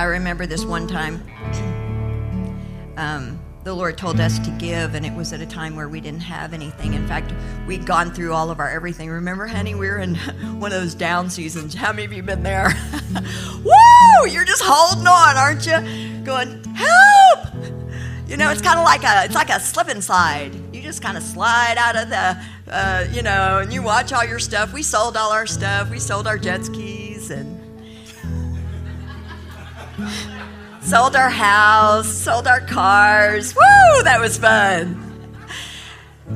I remember this one time. Um, the Lord told us to give, and it was at a time where we didn't have anything. In fact, we'd gone through all of our everything. Remember, honey, we were in one of those down seasons. How many of you been there? Woo! You're just holding on, aren't you? Going, help! You know, it's kind of like a it's like a slip and slide. You just kind of slide out of the, uh, you know, and you watch all your stuff. We sold all our stuff. We sold our jet skis sold our house, sold our cars. Woo, that was fun.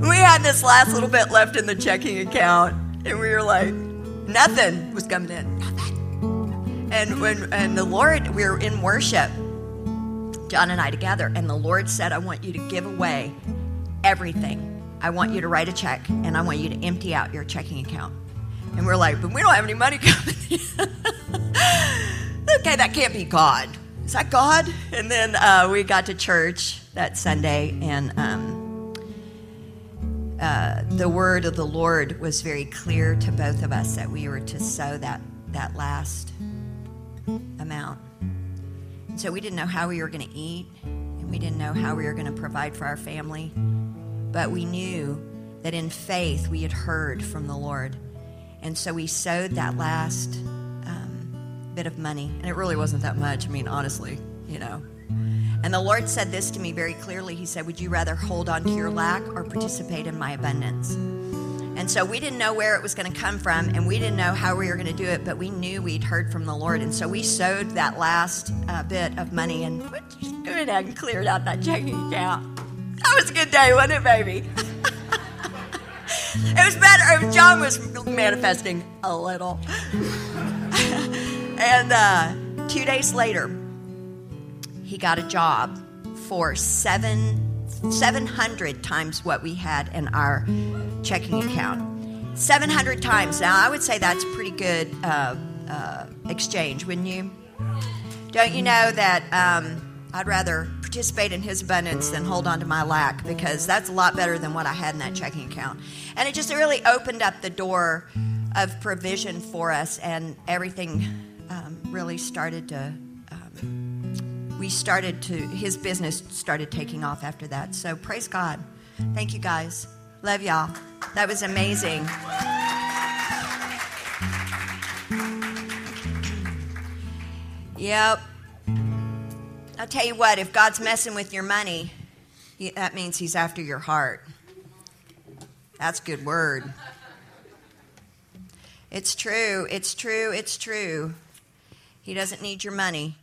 We had this last little bit left in the checking account, and we were like, nothing was coming in. And when and the Lord, we were in worship, John and I together, and the Lord said, I want you to give away everything. I want you to write a check, and I want you to empty out your checking account. And we're like, but we don't have any money coming in. okay, that can't be God is that God? And then uh, we got to church that Sunday, and um, uh, the word of the Lord was very clear to both of us that we were to sow that, that last amount. So we didn't know how we were going to eat, and we didn't know how we were going to provide for our family, but we knew that in faith we had heard from the Lord. And so we sowed that last bit of money, and it really wasn't that much. I mean, honestly, you know. And the Lord said this to me very clearly. He said, Would you rather hold on to your lack or participate in my abundance? And so we didn't know where it was going to come from, and we didn't know how we were going to do it, but we knew we'd heard from the Lord. And so we sowed that last uh, bit of money and went ahead and cleared out that checking account. That was a good day, wasn't it, baby? it was better. John was manifesting a little. And uh, two days later, he got a job for seven, 700 times what we had in our checking account. 700 times. Now, I would say that's a pretty good uh, uh, exchange, wouldn't you? Don't you know that um, I'd rather participate in his abundance than hold on to my lack because that's a lot better than what I had in that checking account. And it just really opened up the door of provision for us and everything um, really started to, um, we started to, his business started taking off after that. So praise God. Thank you guys. Love y'all. That was amazing. Yep. I'll tell you what, if God's messing with your money, that means He's after your heart. That's good word. It's true, it's true, it's true. He doesn't need your money.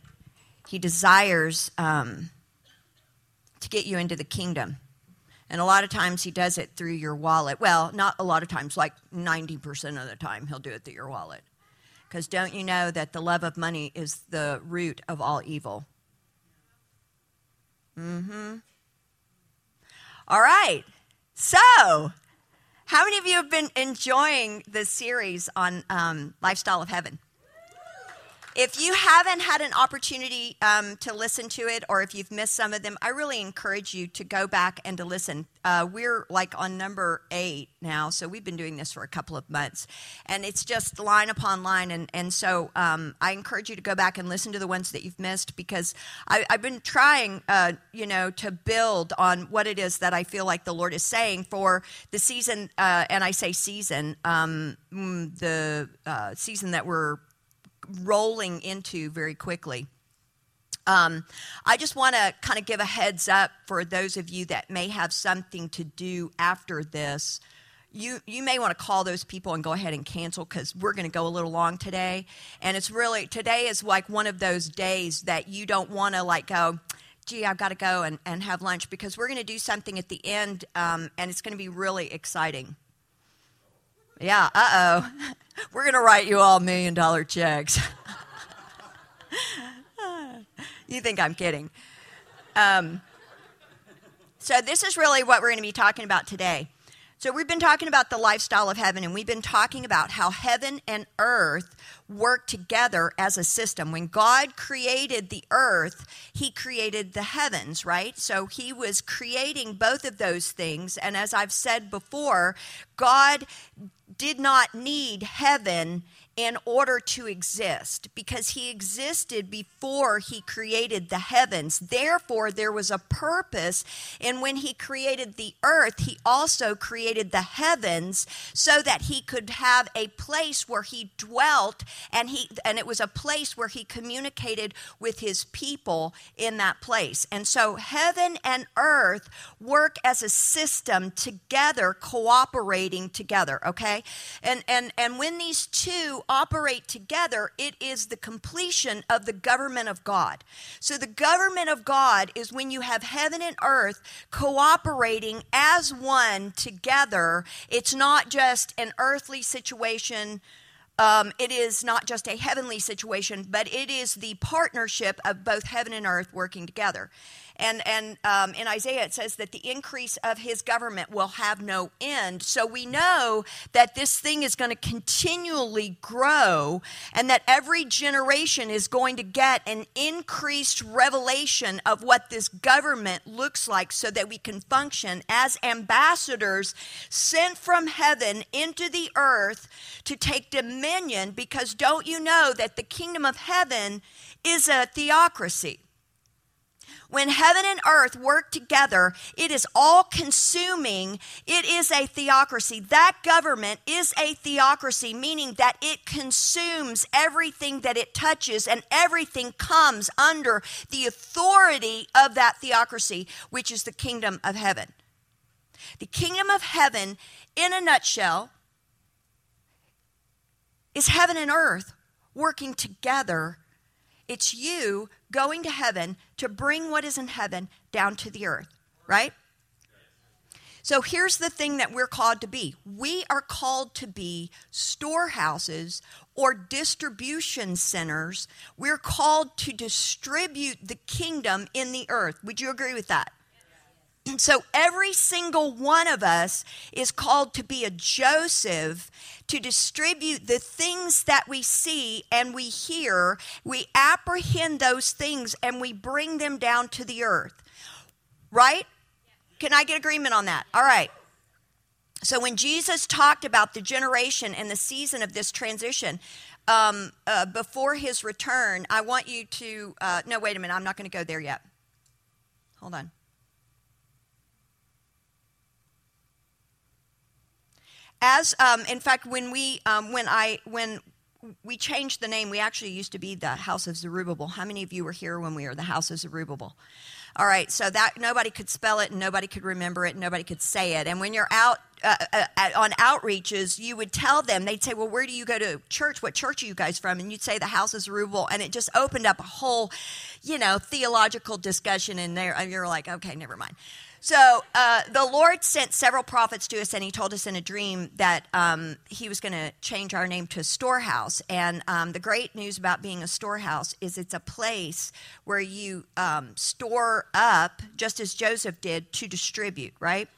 He desires um, to get you into the kingdom. And a lot of times he does it through your wallet. Well, not a lot of times, like 90% of the time, he'll do it through your wallet. Because don't you know that the love of money is the root of all evil? Mm hmm. All right. So, how many of you have been enjoying the series on um, Lifestyle of Heaven? If you haven't had an opportunity um, to listen to it, or if you've missed some of them, I really encourage you to go back and to listen. Uh, we're like on number eight now, so we've been doing this for a couple of months, and it's just line upon line. And and so um, I encourage you to go back and listen to the ones that you've missed because I, have been trying, uh, you know, to build on what it is that I feel like the Lord is saying for the season, uh, and I say season, um, mm, the uh, season that we're rolling into very quickly. Um, I just want to kind of give a heads up for those of you that may have something to do after this. You, you may want to call those people and go ahead and cancel because we're going to go a little long today. And it's really, today is like one of those days that you don't want to like go, gee, I've got to go and, and have lunch because we're going to do something at the end um, and it's going to be really exciting. Yeah, uh oh. We're going to write you all million dollar checks. you think I'm kidding. Um, so, this is really what we're going to be talking about today. So, we've been talking about the lifestyle of heaven, and we've been talking about how heaven and earth work together as a system. When God created the earth, He created the heavens, right? So, He was creating both of those things. And as I've said before, God did not need heaven in order to exist because he existed before he created the heavens. Therefore, there was a purpose. And when he created the earth, he also created the heavens so that he could have a place where he dwelt and he and it was a place where he communicated with his people in that place. And so heaven and earth work as a system together, cooperating together, okay? And and and when these two operate together, it is the completion of the government of God. So, the government of God is when you have heaven and earth cooperating as one together. It's not just an earthly situation. Um, it is not just a heavenly situation, but it is the partnership of both heaven and earth working together. And, and um, in Isaiah, it says that the increase of his government will have no end. So we know that this thing is going to continually grow and that every generation is going to get an increased revelation of what this government looks like so that we can function as ambassadors sent from heaven into the earth to take dominion. Because don't you know that the kingdom of heaven is a theocracy? When heaven and earth work together, it is all consuming. It is a theocracy. That government is a theocracy, meaning that it consumes everything that it touches, and everything comes under the authority of that theocracy, which is the kingdom of heaven. The kingdom of heaven, in a nutshell, is heaven and earth working together it's you going to heaven to bring what is in heaven down to the earth, right? So here's the thing that we're called to be we are called to be storehouses or distribution centers. We're called to distribute the kingdom in the earth. Would you agree with that? So every single one of us is called to be a Joseph to distribute the things that we see and we hear. We apprehend those things and we bring them down to the earth. Right? Can I get agreement on that? All right. So when Jesus talked about the generation and the season of this transition, um, uh, before his return, I want you to. Uh, no, wait a minute. I'm not going to go there yet. Hold on. As um, in fact when we um, when i when we changed the name we actually used to be the house of zerubbabel how many of you were here when we were the house of zerubbabel all right so that nobody could spell it and nobody could remember it and nobody could say it and when you're out uh, uh, on outreaches, you would tell them, they'd say, Well, where do you go to church? What church are you guys from? And you'd say, The house of Zerubbabel. And it just opened up a whole, you know, theological discussion in there. And you're like, Okay, never mind. So uh, the Lord sent several prophets to us, and He told us in a dream that um, He was going to change our name to storehouse. And um, the great news about being a storehouse is it's a place where you um, store up, just as Joseph did, to distribute, right?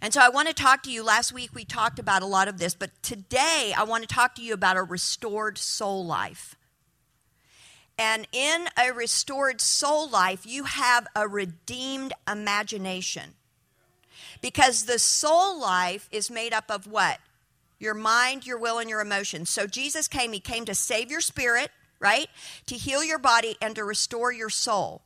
And so I want to talk to you. Last week we talked about a lot of this, but today I want to talk to you about a restored soul life. And in a restored soul life, you have a redeemed imagination. Because the soul life is made up of what? Your mind, your will, and your emotions. So Jesus came, He came to save your spirit, right? To heal your body and to restore your soul.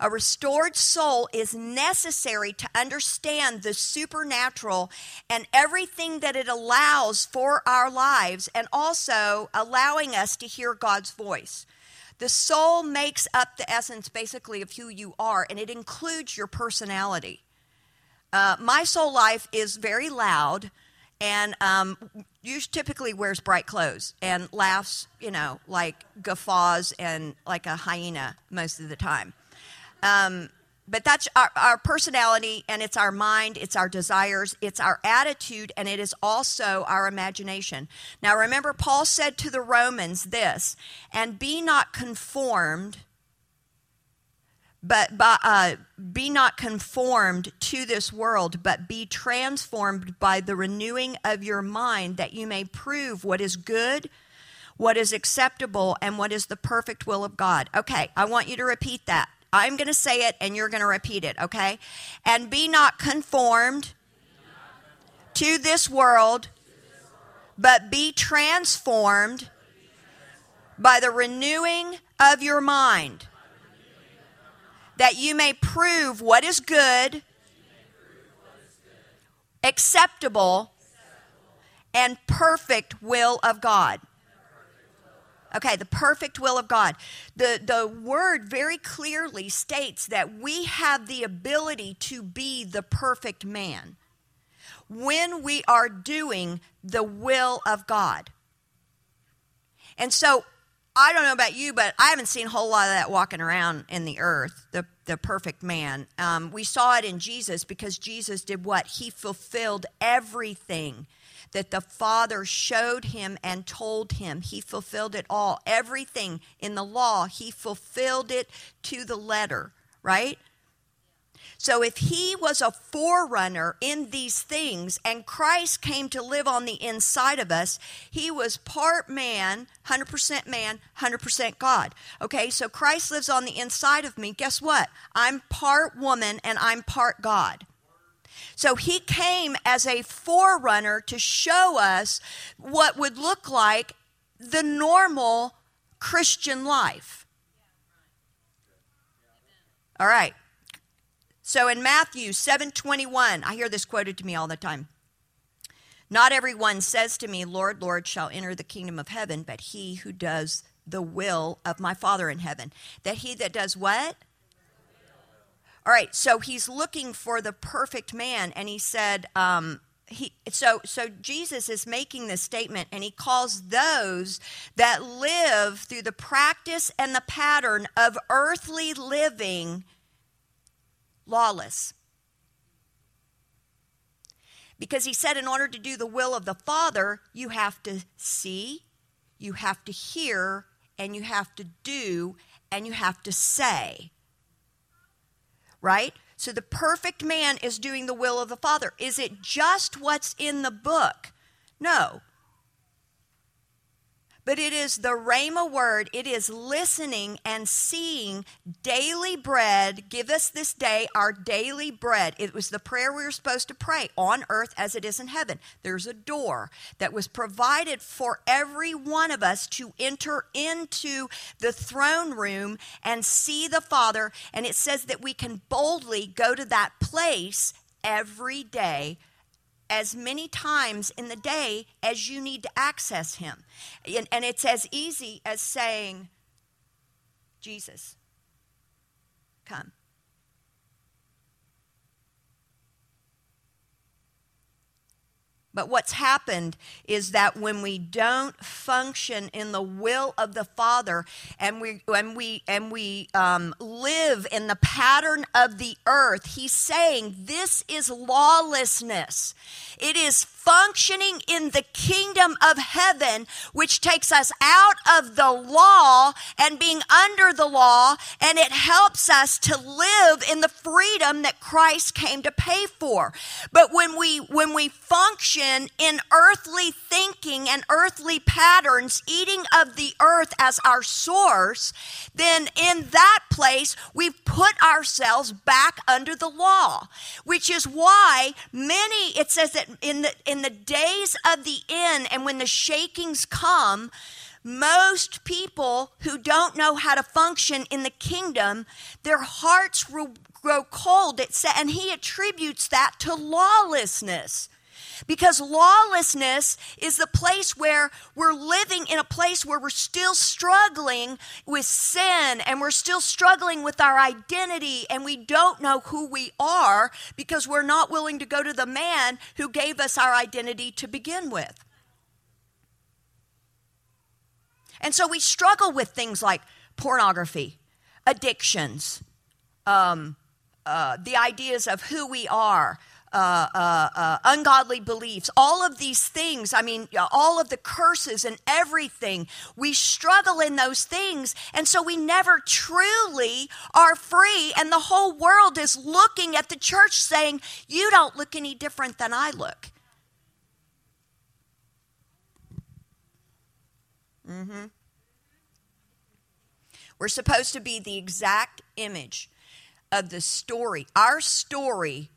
A restored soul is necessary to understand the supernatural and everything that it allows for our lives, and also allowing us to hear God's voice. The soul makes up the essence, basically, of who you are, and it includes your personality. Uh, my soul life is very loud and um, typically wears bright clothes and laughs, you know, like guffaws and like a hyena most of the time. Um, but that's our, our, personality and it's our mind it's our desires it's our attitude and it is also our imagination. Now remember paul said to the romans this and be not conformed but uh, be not conformed to this world but be transformed by the renewing of your mind that you may prove what is good what is acceptable and what is the perfect will of god. Okay i want you to repeat that I'm going to say it and you're going to repeat it, okay? And be not conformed to this world, but be transformed by the renewing of your mind, that you may prove what is good, acceptable, and perfect will of God. Okay, the perfect will of God. The, the word very clearly states that we have the ability to be the perfect man when we are doing the will of God. And so I don't know about you, but I haven't seen a whole lot of that walking around in the earth, the, the perfect man. Um, we saw it in Jesus because Jesus did what? He fulfilled everything that the Father showed him and told him. He fulfilled it all. Everything in the law, he fulfilled it to the letter, right? So if he was a forerunner in these things and Christ came to live on the inside of us, he was part man, 100% man, 100% God. Okay, so Christ lives on the inside of me. Guess what? I'm part woman and I'm part God. So he came as a forerunner to show us what would look like the normal Christian life. All right. So in Matthew 7:21, I hear this quoted to me all the time. Not everyone says to me, Lord, Lord, shall enter the kingdom of heaven, but he who does the will of my Father in heaven. That he that does what? All right, so he's looking for the perfect man, and he said, um, he, so so Jesus is making this statement and he calls those that live through the practice and the pattern of earthly living lawless. Because he said, in order to do the will of the Father, you have to see, you have to hear, and you have to do, and you have to say. Right? So the perfect man is doing the will of the Father. Is it just what's in the book? No but it is the Rhema word. It is listening and seeing daily bread. Give us this day our daily bread. It was the prayer we were supposed to pray on earth as it is in heaven. There's a door that was provided for every one of us to enter into the throne room and see the Father. And it says that we can boldly go to that place every day as many times in the day as you need to access Him. And, and it's as easy as saying, Jesus, come. But what's happened is that when we don't function in the will of the Father, and we and we and we um, live in the pattern of the earth, He's saying this is lawlessness. It is functioning in the kingdom of heaven, which takes us out of the law and being under the law, and it helps us to live in the freedom that Christ came to pay for. But when we when we function in earthly thinking and earthly patterns, eating of the earth as our source, then in that place we've put ourselves back under the law, which is why many it says that in the in the days of the end and when the shakings come, most people who don't know how to function in the kingdom, their hearts will grow cold. and he attributes that to lawlessness. Because lawlessness is the place where we're living in a place where we're still struggling with sin and we're still struggling with our identity and we don't know who we are because we're not willing to go to the man who gave us our identity to begin with. And so we struggle with things like pornography, addictions, um, uh, the ideas of who we are, uh, uh, uh, ungodly beliefs, all of these things, I mean, all of the curses and everything, we struggle in those things. And so we never truly are free. And the whole world is looking at the church saying, You don't look any different than I look. Mm-hmm. We're supposed to be the exact image of the story. Our story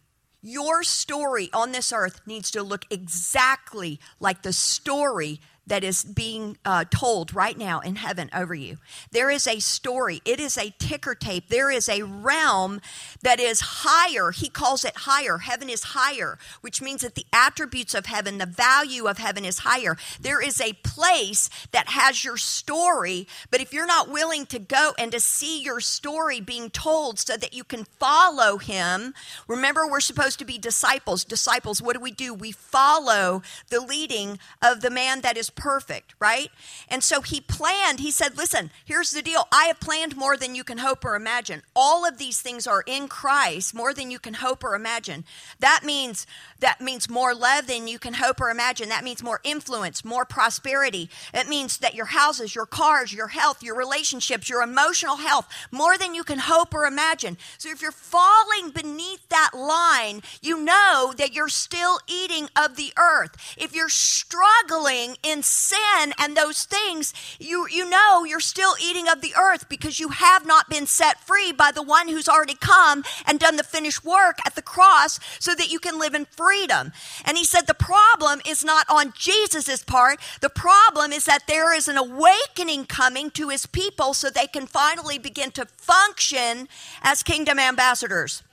Your story on this earth needs to look exactly like the story that is being uh, told right now in heaven over you. There is a story, it is a ticker tape. There is a realm that is higher. He calls it higher. Heaven is higher, which means that the attributes of heaven, the value of heaven is higher. There is a place that has your story, but if you're not willing to go and to see your story being told so that you can follow him, remember we're supposed to be disciples. Disciples, what do we do? We follow the leading of the man that is perfect, right? And so he planned, he said, Listen, here's the deal. I have planned more than you can hope or imagine. All of these things are in Christ, more than you can hope or imagine. That means that means more love than you can hope or imagine. That means more influence, more prosperity. It means that your houses, your cars, your health, your relationships, your emotional health, more than you can hope or imagine. So if you're falling beneath that line, you know that you're still eating of the earth. If you're struggling in sin and those things, you, you know you're still eating of the earth because you have not been set free by the one who's already come and done the finished work at the cross so that you can live in freedom freedom. And he said the problem is not on Jesus' part. The problem is that there is an awakening coming to his people so they can finally begin to function as kingdom ambassadors.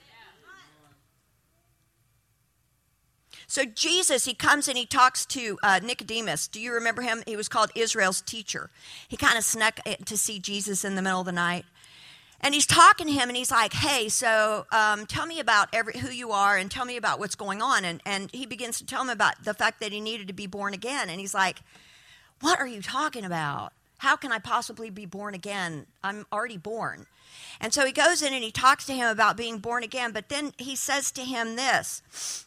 So Jesus, he comes and he talks to uh, Nicodemus. Do you remember him? He was called Israel's teacher. He kind of snuck to see Jesus in the middle of the night. And he's talking to him and he's like, hey, so um, tell me about every, who you are and tell me about what's going on. And, and he begins to tell him about the fact that he needed to be born again. And he's like, what are you talking about? How can I possibly be born again? I'm already born. And so he goes in and he talks to him about being born again. But then he says to him this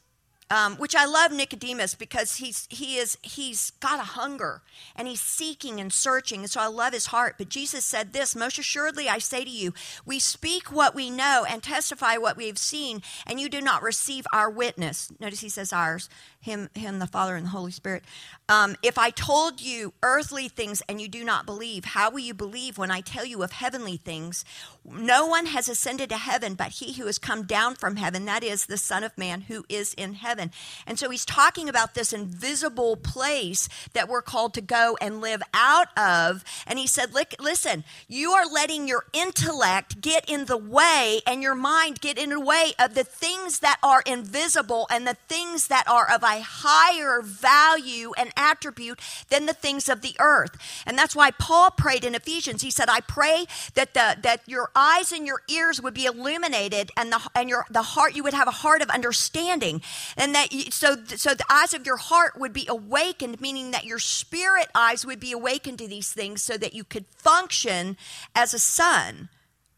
um, which I love Nicodemus because he's he is he's got a hunger and he's seeking and searching, and so I love his heart. But Jesus said this: Most assuredly, I say to you, we speak what we know and testify what we have seen, and you do not receive our witness. Notice he says ours, him, him, the Father and the Holy Spirit. Um, if I told you earthly things and you do not believe, how will you believe when I tell you of heavenly things? No one has ascended to heaven but he who has come down from heaven, that is the Son of Man who is in heaven. And so he's talking about this invisible place that we're called to go and live out of. And he said, "Look, Listen, you are letting your intellect get in the way and your mind get in the way of the things that are invisible and the things that are of a higher value and attribute than the things of the earth. And that's why Paul prayed in Ephesians. He said, I pray that the that your eyes and your ears would be illuminated and the and your the heart you would have a heart of understanding. And that you, so so the eyes of your heart would be awakened, meaning that your spirit eyes would be awakened to these things so that you could function as a son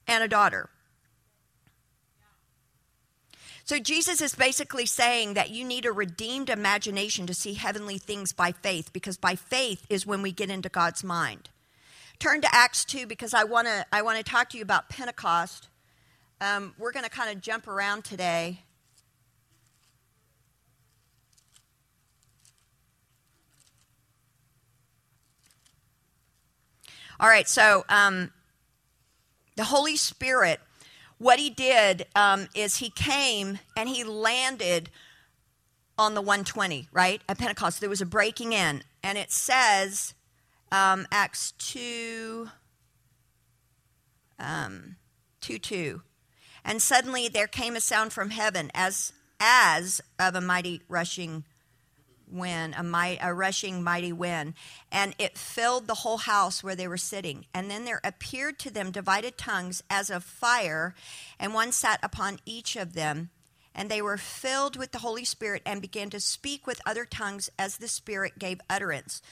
and a daughter. So Jesus is basically saying that you need a redeemed imagination to see heavenly things by faith, because by faith is when we get into God's mind. Turn to Acts 2 because I want to I want to talk to you about Pentecost. Um, we're going to kind of jump around today. All right, so um, the Holy Spirit what he did um, is he came and he landed on the 120, right? At Pentecost. There was a breaking in. And it says, um, Acts 2, um, 2 2. And suddenly there came a sound from heaven as, as of a mighty rushing wind, a, might, a rushing mighty wind, and it filled the whole house where they were sitting. And then there appeared to them divided tongues as of fire, and one sat upon each of them. And they were filled with the Holy Spirit and began to speak with other tongues as the Spirit gave utterance.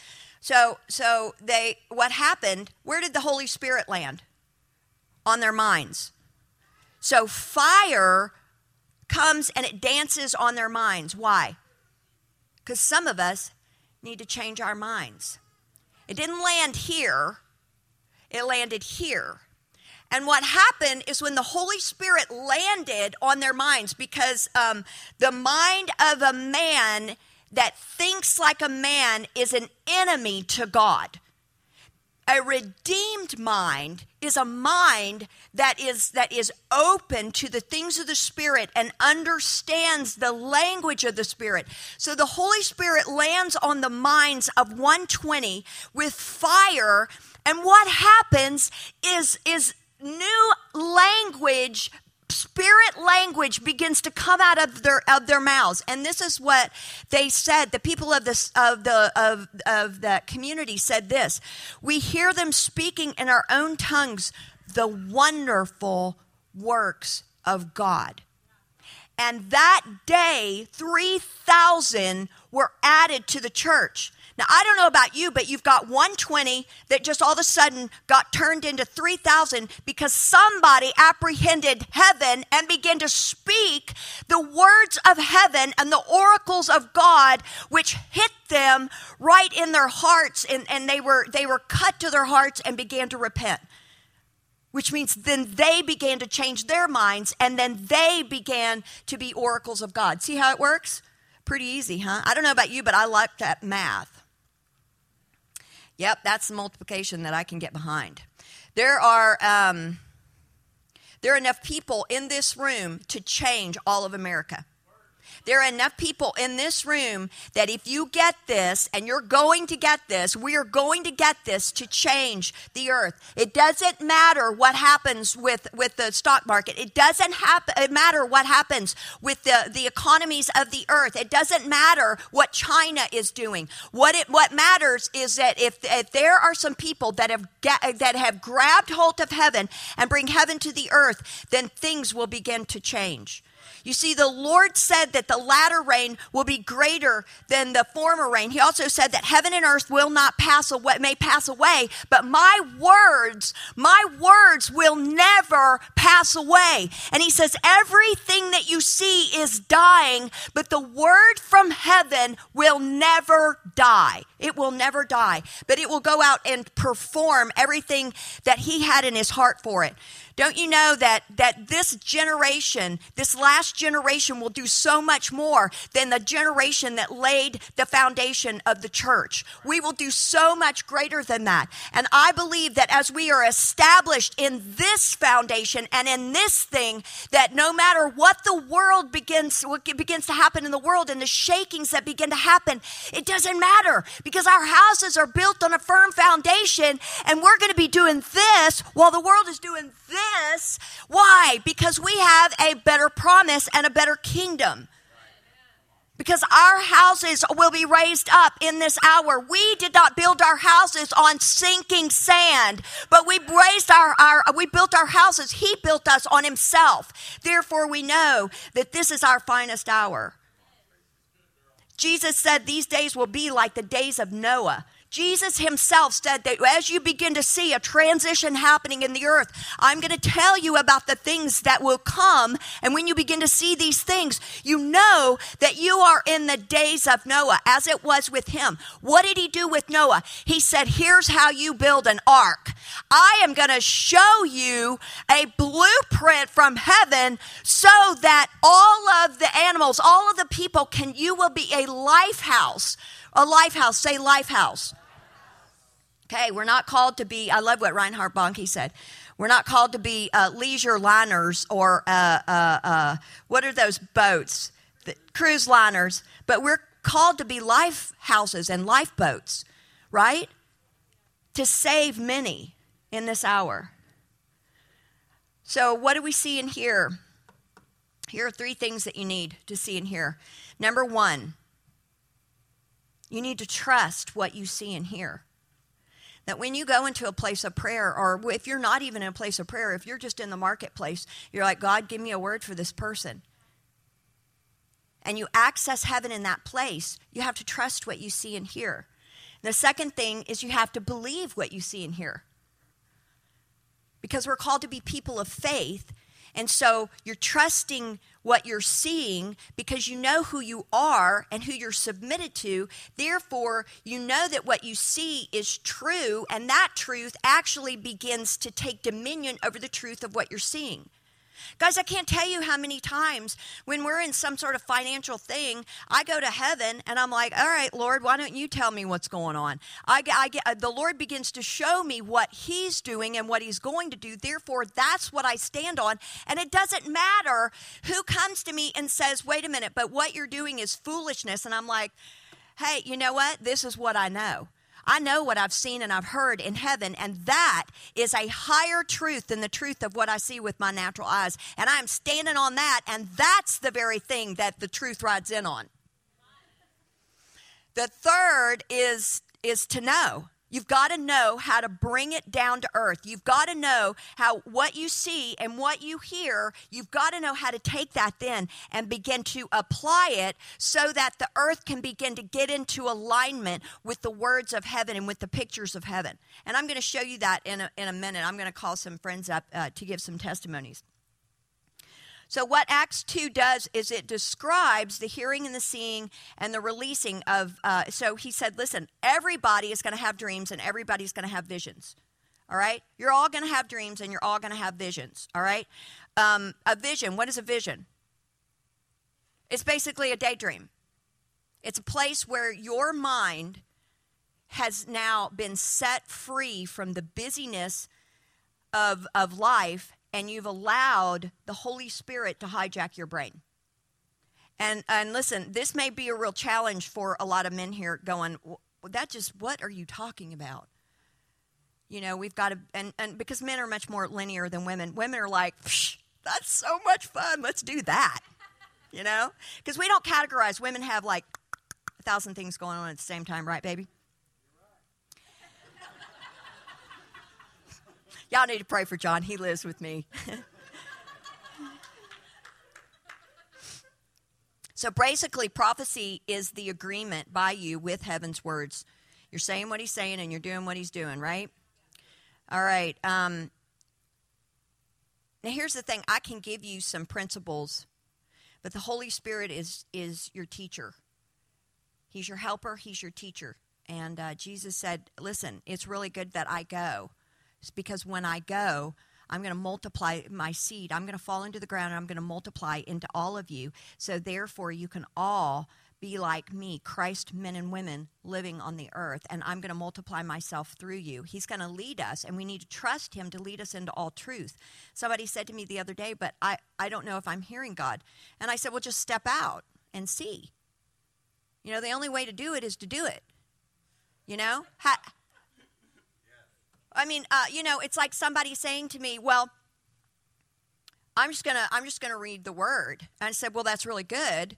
So, so they, what happened? Where did the Holy Spirit land? On their minds. So fire comes and it dances on their minds. Why? Because some of us need to change our minds. It didn't land here, it landed here. And what happened is when the Holy Spirit landed on their minds, because um, the mind of a man that thinks like a man is an enemy to God. A redeemed mind is a mind that is that is open to the things of the spirit and understands the language of the spirit. So the Holy Spirit lands on the minds of 120 with fire and what happens is is new language spirit language begins to come out of their of their mouths. And this is what they said. The people of this of the of of that community said this. We hear them speaking in our own tongues the wonderful works of god. And that day 3000 were added to the church now, I don't know about you, but you've got 120 that just all of a sudden got turned into 3,000 because somebody apprehended heaven and began to speak the words of heaven and the oracles of God, which hit them right in their hearts, and, and they, were, they were cut to their hearts and began to repent which means then they began to change their minds and then they began to be oracles of God. See how it works? Pretty easy, huh? I don't know about you, but I like that math. Yep, that's the multiplication that I can get behind. There are um, there are enough people in this room to change all of America. There are enough people in this room that if you get this, and you're going to get this, we are going to get this to change the earth. It doesn't matter what happens with, with the stock market. It doesn't happen, matter what happens with the, the economies of the earth. It doesn't matter what China is doing. What it what matters is that if, if there are some people that have that have grabbed hold of heaven and bring heaven to the earth, then things will begin to change. You see, the Lord said that the latter rain will be greater than the former rain. He also said that heaven and earth will not pass away, may pass away, but my words, my words will never pass away. And he says, everything that you see is dying, but the word from heaven will never die. It will never die, but it will go out and perform everything that he had in his heart for it. Don't you know that, that this generation, this last generation, will do so much more than the generation that laid the foundation of the church? We will do so much greater than that. And I believe that as we are established in this foundation and in this thing, that no matter what the world begins, what begins to happen in the world and the shakings that begin to happen, it doesn't matter because our houses are built on a firm foundation and we're going to be doing this while the world is doing this this. Why? Because we have a better promise and a better kingdom. Because our houses will be raised up in this hour. We did not build our houses on sinking sand, but we raised our, our we built our houses. He built us on himself. Therefore, we know that this is our finest hour. Jesus said these days will be like the days of Noah. Jesus himself said that as you begin to see a transition happening in the earth, I'm going to tell you about the things that will come. And when you begin to see these things, you know that you are in the days of Noah, as it was with him. What did he do with Noah? He said, Here's how you build an ark. I am going to show you a blueprint from heaven so that all of the animals, all of the people can, you will be a life house. A life house. Say life house. Okay, we're not called to be, I love what Reinhard Bonnke said. We're not called to be uh, leisure liners or uh, uh, uh, what are those boats? The cruise liners. But we're called to be life houses and lifeboats, right? To save many in this hour. So, what do we see in here? Here are three things that you need to see in here. Number one, you need to trust what you see and hear. That when you go into a place of prayer, or if you're not even in a place of prayer, if you're just in the marketplace, you're like, God, give me a word for this person. And you access heaven in that place, you have to trust what you see and hear. The second thing is you have to believe what you see and hear. Because we're called to be people of faith and so you're trusting what you're seeing because you know who you are and who you're submitted to. Therefore, you know that what you see is true, and that truth actually begins to take dominion over the truth of what you're seeing. Guys, I can't tell you how many times when we're in some sort of financial thing, I go to heaven and I'm like, all right, Lord, why don't you tell me what's going on? I, I get, uh, the Lord begins to show me what He's doing and what He's going to do. Therefore, that's what I stand on. And it doesn't matter who comes to me and says, wait a minute, but what you're doing is foolishness. And I'm like, hey, you know what? This is what I know. I know what I've seen and I've heard in heaven, and that is a higher truth than the truth of what I see with my natural eyes. And I'm standing on that, and that's the very thing that the truth rides in on. The third is is to know. You've got to know how to bring it down to earth. You've got to know how what you see and what you hear, you've got to know how to take that then and begin to apply it so that the earth can begin to get into alignment with the words of heaven and with the pictures of heaven. And I'm going to show you that in a, in a minute. I'm going to call some friends up uh, to give some testimonies. So, what Acts 2 does is it describes the hearing and the seeing and the releasing of. Uh, so, he said, listen, everybody is going to have dreams and everybody's going to have visions. All right? You're all going to have dreams and you're all going to have visions. All right? Um, a vision, what is a vision? It's basically a daydream. It's a place where your mind has now been set free from the busyness of, of life and you've allowed the Holy Spirit to hijack your brain. And and listen, this may be a real challenge for a lot of men here going, that just what are you talking about? You know, we've got to and, and because men are much more linear than women. Women are like, that's so much fun. Let's do that. You know? Because we don't categorize. Women have like a thousand things going on at the same time, right, baby? Y'all need to pray for John. He lives with me. so basically, prophecy is the agreement by you with heaven's words. You're saying what he's saying and you're doing what he's doing, right? All right. Um, now, here's the thing I can give you some principles, but the Holy Spirit is, is your teacher. He's your helper, He's your teacher. And uh, Jesus said, Listen, it's really good that I go because when I go, I'm going to multiply my seed. I'm going to fall into the ground and I'm going to multiply into all of you. So, therefore, you can all be like me, Christ men and women living on the earth, and I'm going to multiply myself through you. He's going to lead us, and we need to trust Him to lead us into all truth. Somebody said to me the other day, but I, I don't know if I'm hearing God. And I said, well, just step out and see. You know, the only way to do it is to do it. You know? How, I mean, uh, you know, it's like somebody saying to me, "Well, I'm just gonna I'm just gonna read the word." And I said, "Well, that's really good."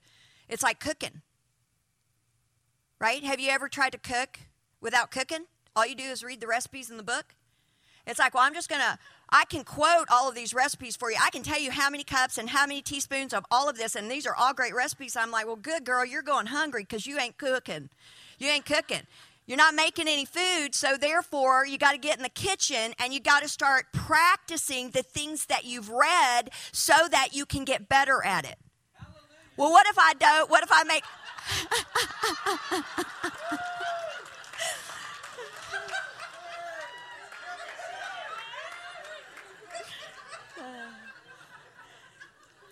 It's like cooking, right? Have you ever tried to cook without cooking? All you do is read the recipes in the book. It's like, well, I'm just gonna I can quote all of these recipes for you. I can tell you how many cups and how many teaspoons of all of this, and these are all great recipes. I'm like, well, good girl, you're going hungry because you ain't cooking. You ain't cooking. You're not making any food, so therefore you got to get in the kitchen and you got to start practicing the things that you've read so that you can get better at it. Hallelujah. Well, what if I don't? What if I make.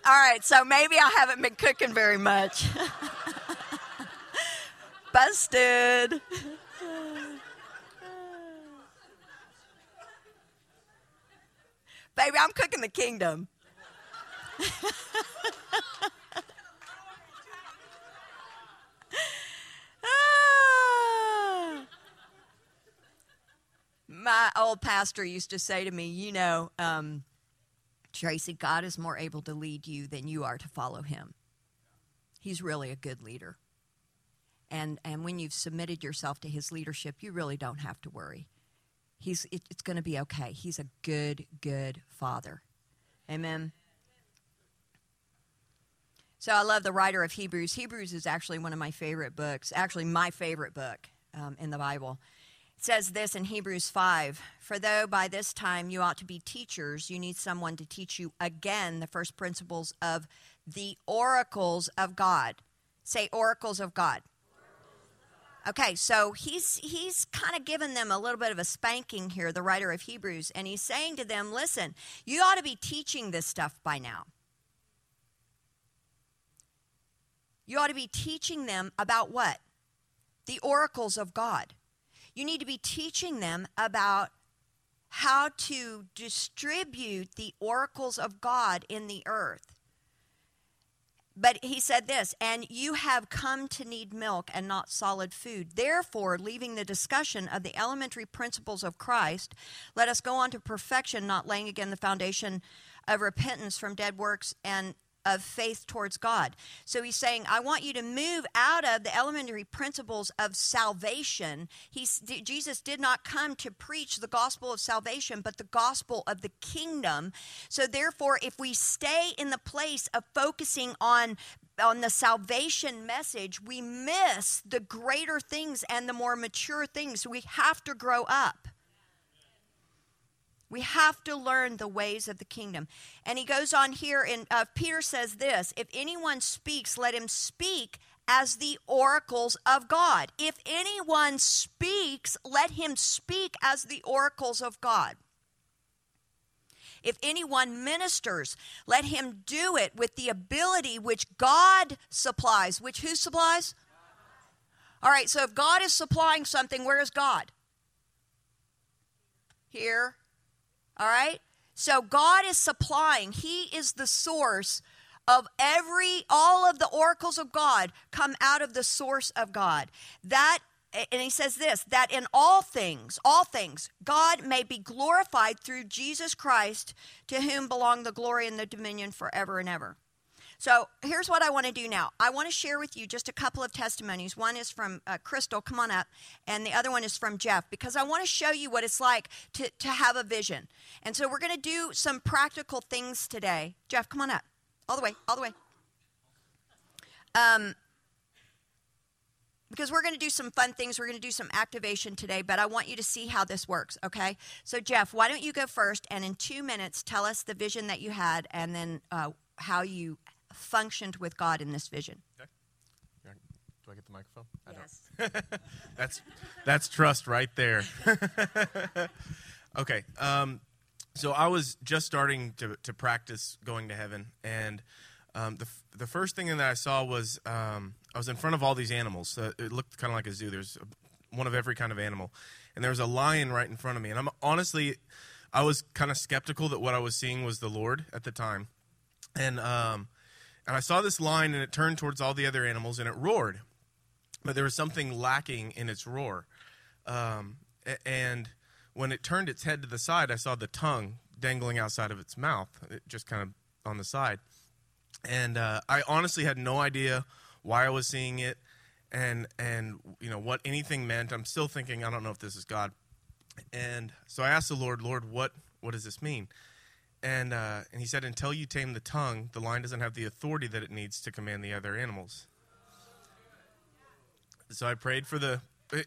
All right, so maybe I haven't been cooking very much. Busted. Baby, I'm cooking the kingdom. My old pastor used to say to me, You know, um, Tracy, God is more able to lead you than you are to follow him. He's really a good leader. And, and when you've submitted yourself to his leadership, you really don't have to worry. He's, it, it's going to be okay. He's a good, good father. Amen. So I love the writer of Hebrews. Hebrews is actually one of my favorite books, actually, my favorite book um, in the Bible. It says this in Hebrews 5 For though by this time you ought to be teachers, you need someone to teach you again the first principles of the oracles of God. Say, oracles of God. Okay, so he's he's kind of giving them a little bit of a spanking here, the writer of Hebrews, and he's saying to them, "Listen, you ought to be teaching this stuff by now. You ought to be teaching them about what? The oracles of God. You need to be teaching them about how to distribute the oracles of God in the earth. But he said this, and you have come to need milk and not solid food. Therefore, leaving the discussion of the elementary principles of Christ, let us go on to perfection, not laying again the foundation of repentance from dead works and of faith towards God. So he's saying, I want you to move out of the elementary principles of salvation. He's, Jesus did not come to preach the gospel of salvation, but the gospel of the kingdom. So therefore, if we stay in the place of focusing on on the salvation message, we miss the greater things and the more mature things. We have to grow up. We have to learn the ways of the kingdom. And he goes on here, and uh, Peter says this If anyone speaks, let him speak as the oracles of God. If anyone speaks, let him speak as the oracles of God. If anyone ministers, let him do it with the ability which God supplies. Which who supplies? All right, so if God is supplying something, where is God? Here all right? So God is supplying, He is the source of every, all of the oracles of God come out of the source of God. That and he says this that in all things, all things, God may be glorified through Jesus Christ, to whom belong the glory and the dominion forever and ever. So here's what I want to do now. I want to share with you just a couple of testimonies. One is from uh, Crystal, come on up, and the other one is from Jeff, because I want to show you what it's like to, to have a vision. And so we're going to do some practical things today. Jeff, come on up. All the way, all the way. Um, because we're going to do some fun things. We're going to do some activation today, but I want you to see how this works, okay? So, Jeff, why don't you go first and in two minutes tell us the vision that you had and then uh, how you functioned with God in this vision. Okay. Do I get the microphone? I yes. that's that's trust right there. okay. Um, so I was just starting to, to practice going to heaven, and um, the the first thing that I saw was um, I was in front of all these animals. Uh, it looked kind of like a zoo. There's one of every kind of animal, and there was a lion right in front of me. And I'm honestly, I was kind of skeptical that what I was seeing was the Lord at the time, and um, and I saw this line, and it turned towards all the other animals, and it roared. But there was something lacking in its roar. Um, and when it turned its head to the side, I saw the tongue dangling outside of its mouth, just kind of on the side. And uh, I honestly had no idea why I was seeing it, and and you know what anything meant. I'm still thinking I don't know if this is God. And so I asked the Lord, Lord, what what does this mean? And, uh, and he said, Until you tame the tongue, the lion doesn't have the authority that it needs to command the other animals. So I prayed for the.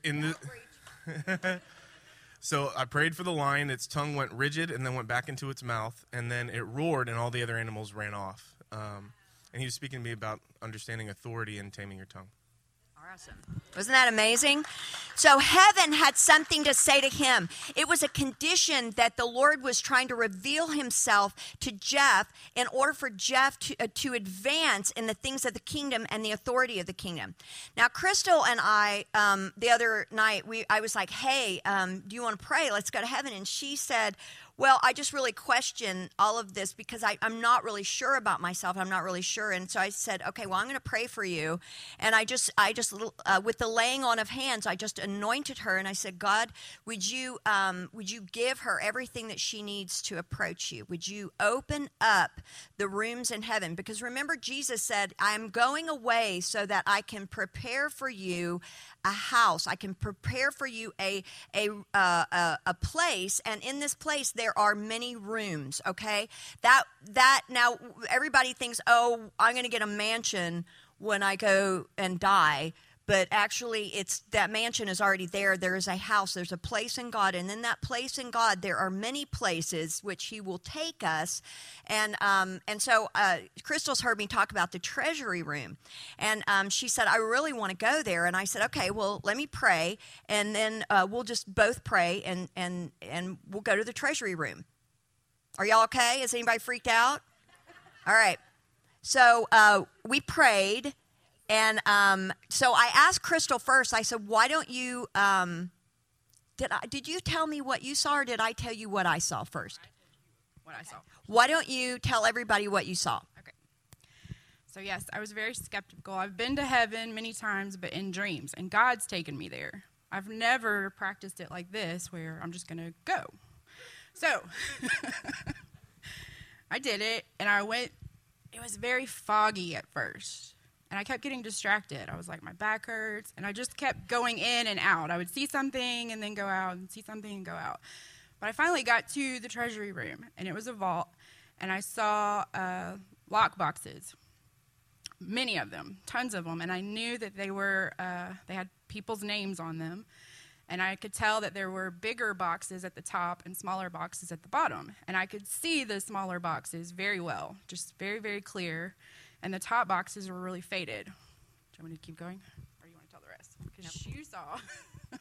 In the so I prayed for the lion. Its tongue went rigid and then went back into its mouth. And then it roared, and all the other animals ran off. Um, and he was speaking to me about understanding authority and taming your tongue. Wasn't that amazing? So, heaven had something to say to him. It was a condition that the Lord was trying to reveal himself to Jeff in order for Jeff to, uh, to advance in the things of the kingdom and the authority of the kingdom. Now, Crystal and I, um, the other night, we, I was like, hey, um, do you want to pray? Let's go to heaven. And she said, well, I just really question all of this because I, am not really sure about myself. I'm not really sure, and so I said, okay, well, I'm going to pray for you. And I just, I just, uh, with the laying on of hands, I just anointed her, and I said, God, would you, um, would you give her everything that she needs to approach you? Would you open up the rooms in heaven? Because remember, Jesus said, I am going away so that I can prepare for you a house. I can prepare for you a a uh, a, a place, and in this place there are many rooms. Okay, that that now everybody thinks, oh, I'm going to get a mansion when I go and die. But actually it's that mansion is already there. There is a house, there's a place in God, and in that place in God, there are many places which He will take us. And um, and so uh, Crystal's heard me talk about the treasury room, and um, she said I really want to go there, and I said okay, well let me pray, and then uh, we'll just both pray, and and and we'll go to the treasury room. Are y'all okay? Is anybody freaked out? All right. So uh, we prayed, and um, so I asked Crystal first. I said, "Why don't you? Um, did I, did you tell me what you saw, or did I tell you what I saw first? What I saw. Why don't you tell everybody what you saw? Okay. So yes, I was very skeptical. I've been to heaven many times, but in dreams, and God's taken me there. I've never practiced it like this, where I'm just gonna go. So I did it, and I went. It was very foggy at first, and I kept getting distracted. I was like, my back hurts, and I just kept going in and out. I would see something and then go out, and see something and go out. But I finally got to the treasury room, and it was a vault, and I saw uh, lock boxes, many of them, tons of them, and I knew that they were uh, they had people's names on them, and I could tell that there were bigger boxes at the top and smaller boxes at the bottom, and I could see the smaller boxes very well, just very very clear, and the top boxes were really faded. Do you want me to keep going, or do you want to tell the rest? Because you saw.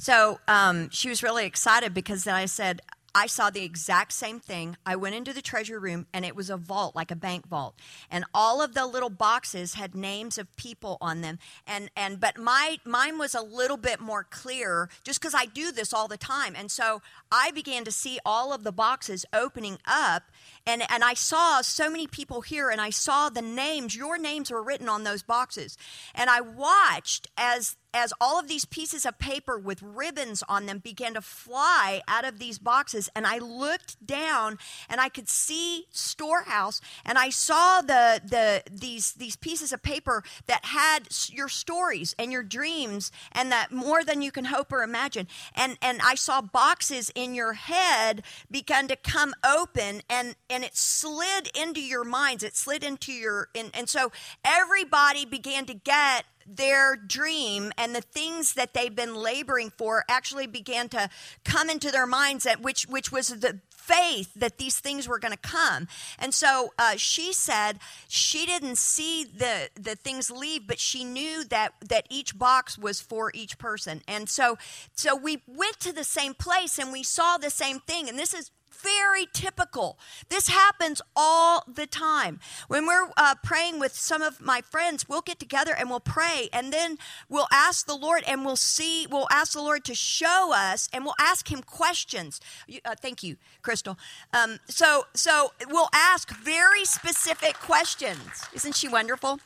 So um, she was really excited because then I said, I saw the exact same thing. I went into the treasure room and it was a vault, like a bank vault. And all of the little boxes had names of people on them. And, and but my mine was a little bit more clear just because I do this all the time. And so I began to see all of the boxes opening up and, and I saw so many people here and I saw the names, your names were written on those boxes. And I watched as as all of these pieces of paper with ribbons on them began to fly out of these boxes and i looked down and i could see storehouse and i saw the, the these these pieces of paper that had your stories and your dreams and that more than you can hope or imagine and and i saw boxes in your head begin to come open and and it slid into your minds. It slid into your and, and so everybody began to get their dream and the things that they've been laboring for actually began to come into their minds that which which was the faith that these things were going to come. And so uh, she said she didn't see the the things leave but she knew that that each box was for each person. And so so we went to the same place and we saw the same thing. And this is very typical. This happens all the time. When we're uh, praying with some of my friends, we'll get together and we'll pray, and then we'll ask the Lord and we'll see, we'll ask the Lord to show us, and we'll ask Him questions. Uh, thank you, Crystal. Um, so, so we'll ask very specific questions. Isn't she wonderful?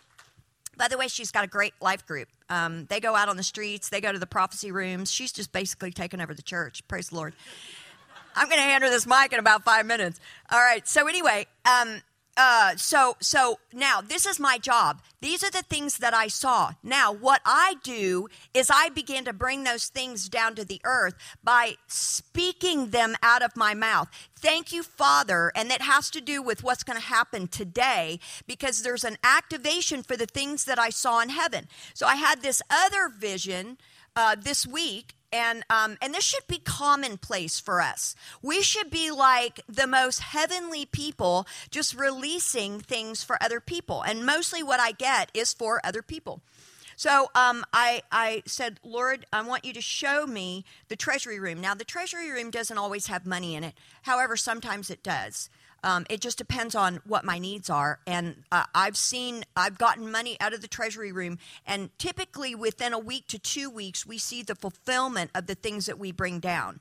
By the way, she's got a great life group. Um, they go out on the streets, they go to the prophecy rooms. She's just basically taken over the church. Praise the Lord. I'm going to hand her this mic in about five minutes. All right. So anyway, um, uh, so so now this is my job. These are the things that I saw. Now, what I do is I begin to bring those things down to the earth by speaking them out of my mouth. Thank you, Father, and that has to do with what's going to happen today because there's an activation for the things that I saw in heaven. So I had this other vision uh, this week and um, and this should be commonplace for us. We should be like the most heavenly people, just releasing things for other people, and mostly what I get is for other people. So um, I, I said, Lord, I want you to show me the treasury room. Now, the treasury room doesn't always have money in it. However, sometimes it does. Um, it just depends on what my needs are. And uh, I've seen, I've gotten money out of the treasury room, and typically within a week to two weeks, we see the fulfillment of the things that we bring down.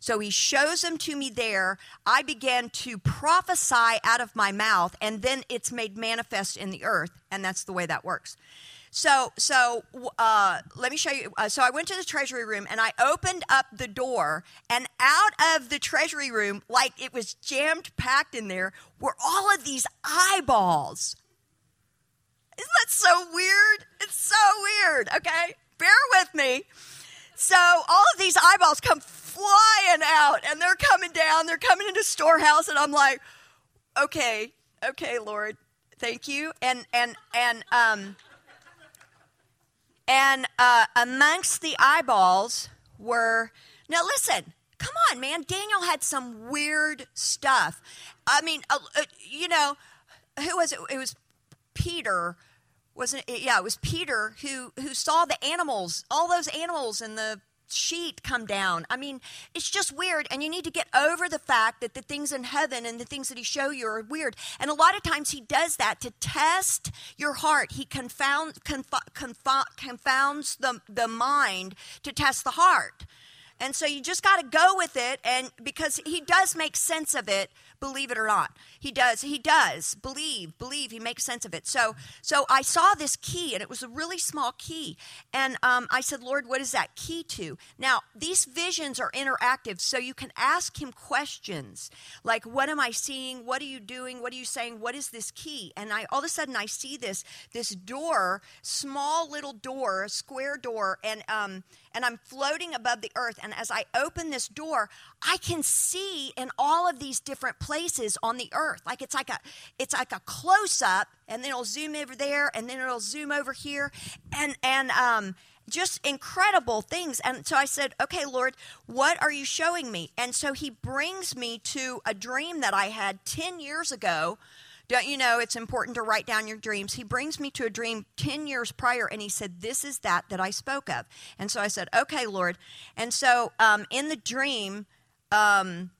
So he shows them to me there. I began to prophesy out of my mouth, and then it's made manifest in the earth, and that's the way that works. So, so uh, let me show you. Uh, so I went to the treasury room and I opened up the door, and out of the treasury room, like it was jammed packed in there, were all of these eyeballs. Isn't that so weird? It's so weird. Okay, bear with me. So all of these eyeballs come flying out, and they're coming down. They're coming into storehouse, and I'm like, okay, okay, Lord, thank you. And and and um And uh, amongst the eyeballs were, now listen, come on, man. Daniel had some weird stuff. I mean, uh, uh, you know, who was it? It was Peter wasn't it? Yeah, it was Peter who who saw the animals, all those animals in the sheet come down. I mean, it's just weird, and you need to get over the fact that the things in heaven and the things that he show you are weird. And a lot of times he does that to test your heart. He confound, confounds the, the mind to test the heart. And so you just got to go with it, and because he does make sense of it, believe it or not. He does. He does. Believe, believe. He makes sense of it. So, so I saw this key, and it was a really small key. And um, I said, Lord, what is that key to? Now, these visions are interactive, so you can ask him questions like, What am I seeing? What are you doing? What are you saying? What is this key? And I all of a sudden I see this this door, small little door, a square door, and um, and I'm floating above the earth. And as I open this door, I can see in all of these different places on the earth. Like it's like a it's like a close up, and then it'll zoom over there, and then it'll zoom over here, and and um just incredible things. And so I said, Okay, Lord, what are you showing me? And so he brings me to a dream that I had 10 years ago don't you know it's important to write down your dreams? He brings me to a dream 10 years prior and he said, This is that that I spoke of. And so I said, Okay, Lord. And so um, in the dream, um,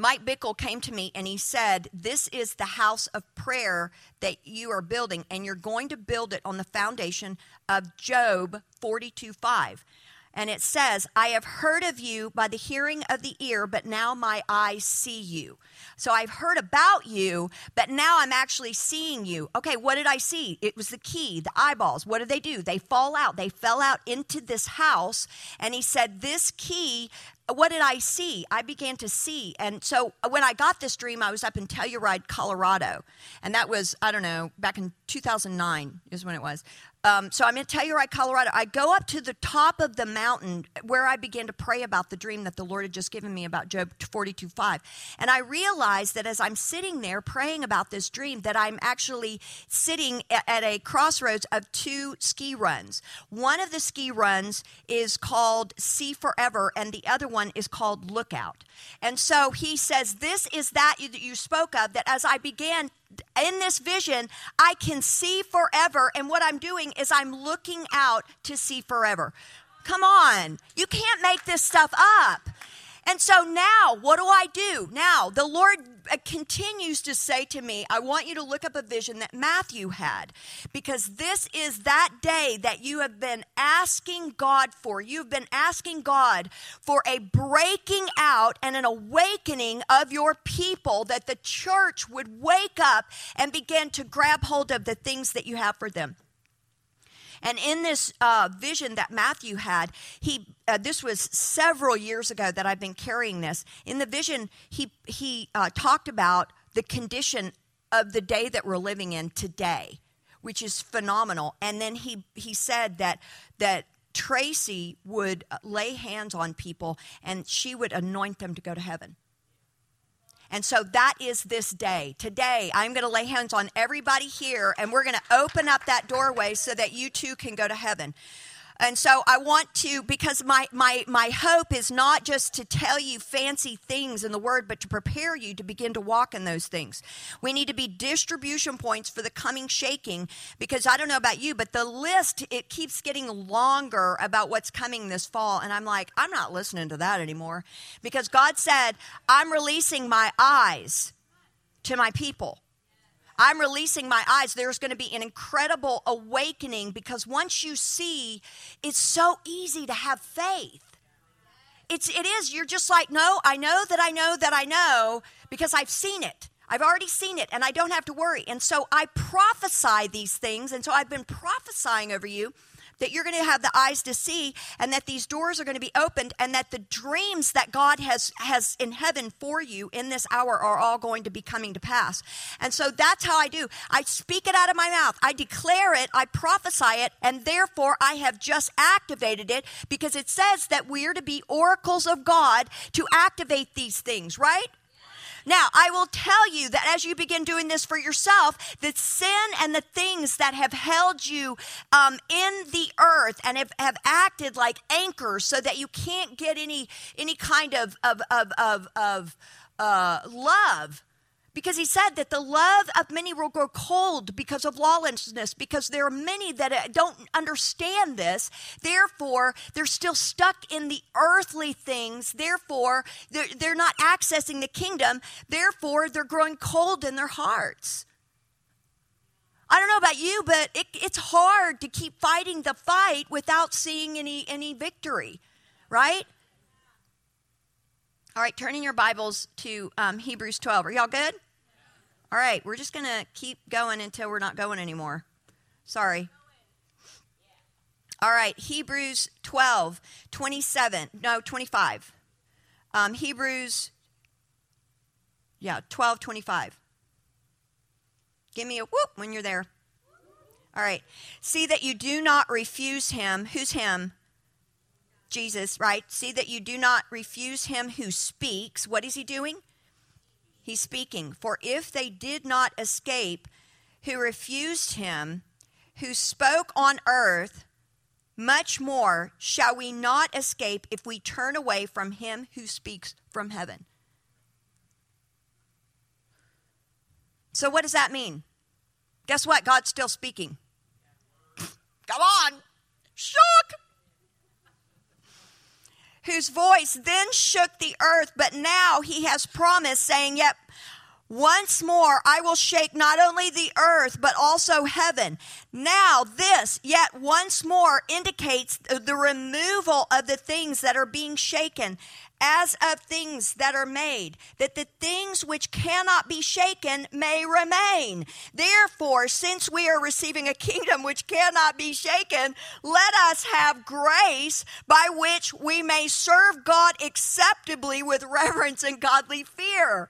Mike Bickle came to me and he said, This is the house of prayer that you are building, and you're going to build it on the foundation of Job 42 5 and it says, I have heard of you by the hearing of the ear, but now my eyes see you. So I've heard about you, but now I'm actually seeing you. Okay, what did I see? It was the key, the eyeballs. What did they do? They fall out. They fell out into this house. And he said, This key what did I see? I began to see. And so uh, when I got this dream, I was up in Telluride, Colorado. And that was, I don't know, back in 2009 is when it was. Um, so I'm in Telluride, Colorado. I go up to the top of the mountain where I began to pray about the dream that the Lord had just given me about Job 42 5. And I realized that as I'm sitting there praying about this dream, that I'm actually sitting at a crossroads of two ski runs. One of the ski runs is called See Forever, and the other one is called Lookout. And so he says, This is that you spoke of, that as I began in this vision, I can see forever. And what I'm doing is I'm looking out to see forever. Come on. You can't make this stuff up. And so now, what do I do? Now, the Lord uh, continues to say to me, I want you to look up a vision that Matthew had because this is that day that you have been asking God for. You've been asking God for a breaking out and an awakening of your people that the church would wake up and begin to grab hold of the things that you have for them. And in this uh, vision that Matthew had, he uh, this was several years ago that I've been carrying this. In the vision, he he uh, talked about the condition of the day that we're living in today, which is phenomenal. And then he he said that that Tracy would lay hands on people and she would anoint them to go to heaven. And so that is this day. Today, I'm going to lay hands on everybody here and we're going to open up that doorway so that you too can go to heaven. And so I want to, because my, my, my hope is not just to tell you fancy things in the word, but to prepare you to begin to walk in those things. We need to be distribution points for the coming shaking, because I don't know about you, but the list, it keeps getting longer about what's coming this fall. And I'm like, I'm not listening to that anymore. Because God said, I'm releasing my eyes to my people. I'm releasing my eyes. There's going to be an incredible awakening because once you see, it's so easy to have faith. It's, it is. You're just like, no, I know that I know that I know because I've seen it. I've already seen it and I don't have to worry. And so I prophesy these things. And so I've been prophesying over you that you're going to have the eyes to see and that these doors are going to be opened and that the dreams that God has has in heaven for you in this hour are all going to be coming to pass. And so that's how I do. I speak it out of my mouth. I declare it, I prophesy it, and therefore I have just activated it because it says that we are to be oracles of God to activate these things, right? Now, I will tell you that as you begin doing this for yourself, that sin and the things that have held you um, in the earth and have, have acted like anchors so that you can't get any any kind of of of of, of uh, love because he said that the love of many will grow cold because of lawlessness, because there are many that uh, don't understand this. Therefore, they're still stuck in the earthly things. Therefore, they're, they're not accessing the kingdom. Therefore, they're growing cold in their hearts. I don't know about you, but it, it's hard to keep fighting the fight without seeing any, any victory, right? All right, turning your Bibles to um, Hebrews 12. Are y'all good? All right, we're just going to keep going until we're not going anymore. Sorry. All right, Hebrews 12, 27, no, 25. Um, Hebrews, yeah, 12, 25. Give me a whoop when you're there. All right. See that you do not refuse him. Who's him? Jesus, right? See that you do not refuse him who speaks. What is he doing? He's speaking. For if they did not escape who refused him, who spoke on earth, much more shall we not escape if we turn away from him who speaks from heaven. So, what does that mean? Guess what? God's still speaking. Come on. Shook whose voice then shook the earth, but now he has promised, saying, Yet once more I will shake not only the earth, but also heaven. Now, this, yet once more, indicates the removal of the things that are being shaken as of things that are made, that the things which cannot be shaken may remain. Therefore, since we are receiving a kingdom which cannot be shaken, let us have grace by which we may serve God acceptably with reverence and godly fear.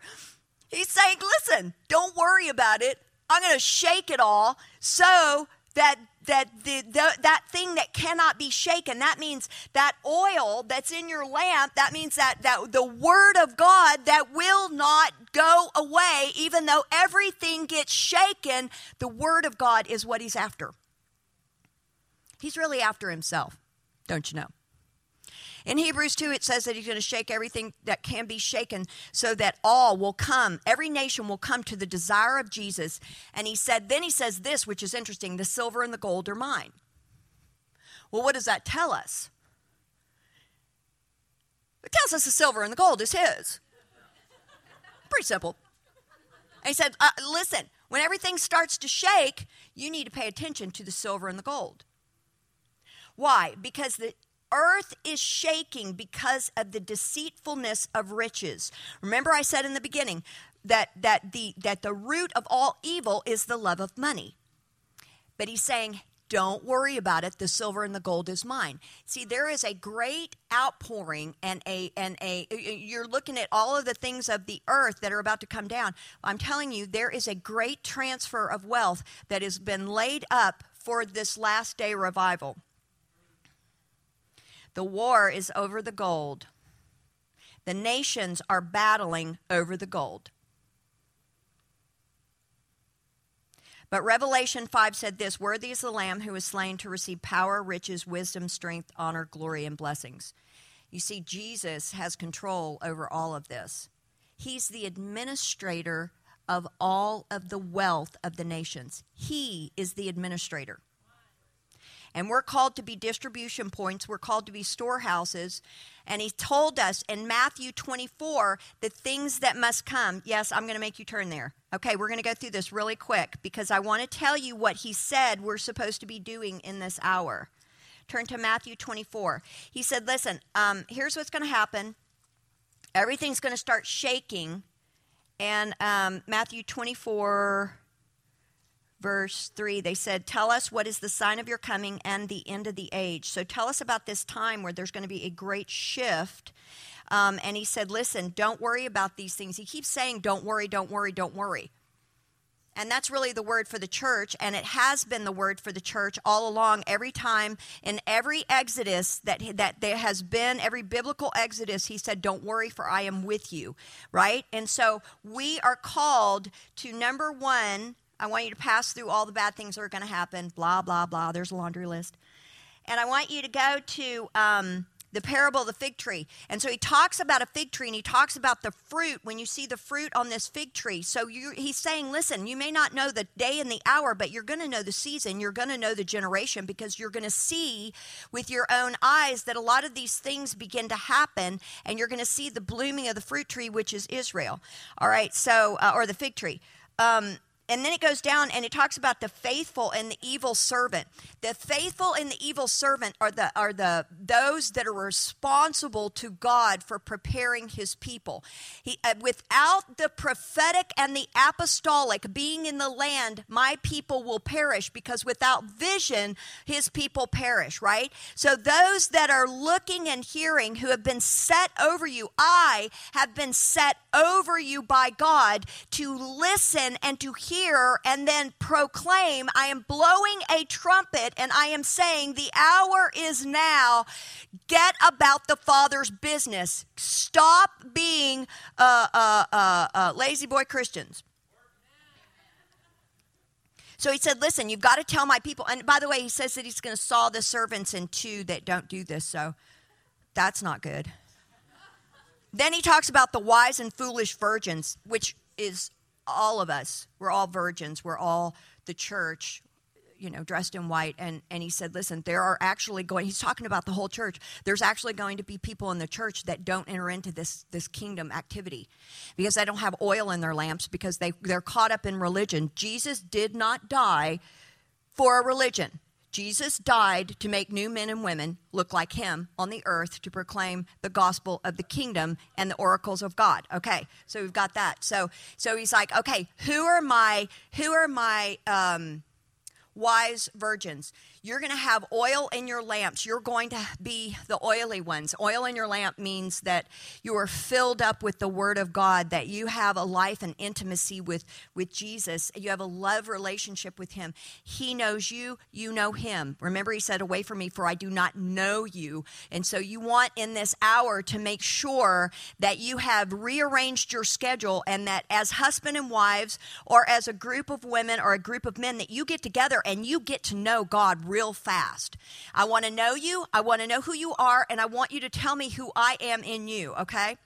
He's saying, listen, don't worry about it. I'm going to shake it all so that that the, the, that thing that cannot be shaken. That means that oil that's in your lamp that means that, that the word of god that will not go away. Even though everything gets shaken the word of god is what he's after. He's really after himself don't you know in Hebrews 2, it says that he's going to shake everything that can be shaken so that all will come, every nation will come to the desire of Jesus. And he said, then he says this, which is interesting the silver and the gold are mine. Well, what does that tell us? It tells us the silver and the gold is his. Pretty simple. And he said, uh, listen, when everything starts to shake, you need to pay attention to the silver and the gold. Why? Because the earth is shaking because of the deceitfulness of riches. Remember I said in the beginning that that the that the root of all evil is the love of money. But he's saying don't worry about it the silver and the gold is mine see there is a great outpouring and a and a you're looking at all of the things of the earth that are about to come down i'm telling you there is a great transfer of wealth that has been laid up for this last day revival the war is over the gold. The nations are battling over the gold. But Revelation 5 said this Worthy is the Lamb who was slain to receive power, riches, wisdom, strength, honor, glory, and blessings. You see, Jesus has control over all of this. He's the administrator of all of the wealth of the nations. He is the administrator. And we're called to be distribution points, we're called to be storehouses. And he told us in Matthew 24 the things that must come. Yes, I'm going to make you turn there. Okay, we're going to go through this really quick because I want to tell you what he said we're supposed to be doing in this hour. Turn to Matthew 24. He said, Listen, um, here's what's going to happen. Everything's going to start shaking. And um, Matthew 24 verse 3, they said, Tell us what is the sign of your coming and the end of the age. So tell us about this time where there's going to be a great shift. Um, and he said, Listen, don't worry about these things. He keeps saying, Don't worry, don't worry, don't worry. And that's really the word for the church, and it has been the word for the church all along. Every time in every exodus that that there has been, every biblical exodus, he said, "Don't worry, for I am with you." Right? And so we are called to number one. I want you to pass through all the bad things that are going to happen. Blah blah blah. There's a laundry list, and I want you to go to. Um, the parable of the fig tree. And so he talks about a fig tree and he talks about the fruit when you see the fruit on this fig tree. So you, he's saying, listen, you may not know the day and the hour, but you're going to know the season. You're going to know the generation because you're going to see with your own eyes that a lot of these things begin to happen and you're going to see the blooming of the fruit tree, which is Israel. All right, so, uh, or the fig tree. Um, and then it goes down and it talks about the faithful and the evil servant. The faithful and the evil servant are the are the those that are responsible to God for preparing his people. He, uh, without the prophetic and the apostolic being in the land, my people will perish because without vision his people perish, right? So those that are looking and hearing who have been set over you, I have been set over you by God to listen and to hear and then proclaim, I am blowing a trumpet and I am saying, The hour is now. Get about the Father's business. Stop being uh, uh, uh, uh lazy boy Christians. So he said, Listen, you've got to tell my people. And by the way, he says that he's going to saw the servants in two that don't do this. So that's not good. Then he talks about the wise and foolish virgins, which is all of us, we're all virgins, we're all the church, you know, dressed in white. And, and he said, listen, there are actually going, he's talking about the whole church. There's actually going to be people in the church that don't enter into this, this kingdom activity because they don't have oil in their lamps because they, they're caught up in religion. Jesus did not die for a religion. Jesus died to make new men and women look like him on the earth to proclaim the gospel of the kingdom and the oracles of God. Okay, so we've got that. So so he's like, okay, who are my who are my um, wise virgins. You're going to have oil in your lamps. You're going to be the oily ones. Oil in your lamp means that you are filled up with the Word of God, that you have a life and intimacy with, with Jesus. You have a love relationship with Him. He knows you, you know Him. Remember, He said, Away from me, for I do not know you. And so you want in this hour to make sure that you have rearranged your schedule and that as husband and wives, or as a group of women or a group of men, that you get together and you get to know God real fast. I want to know you, I want to know who you are, and I want you to tell me who I am in you, okay?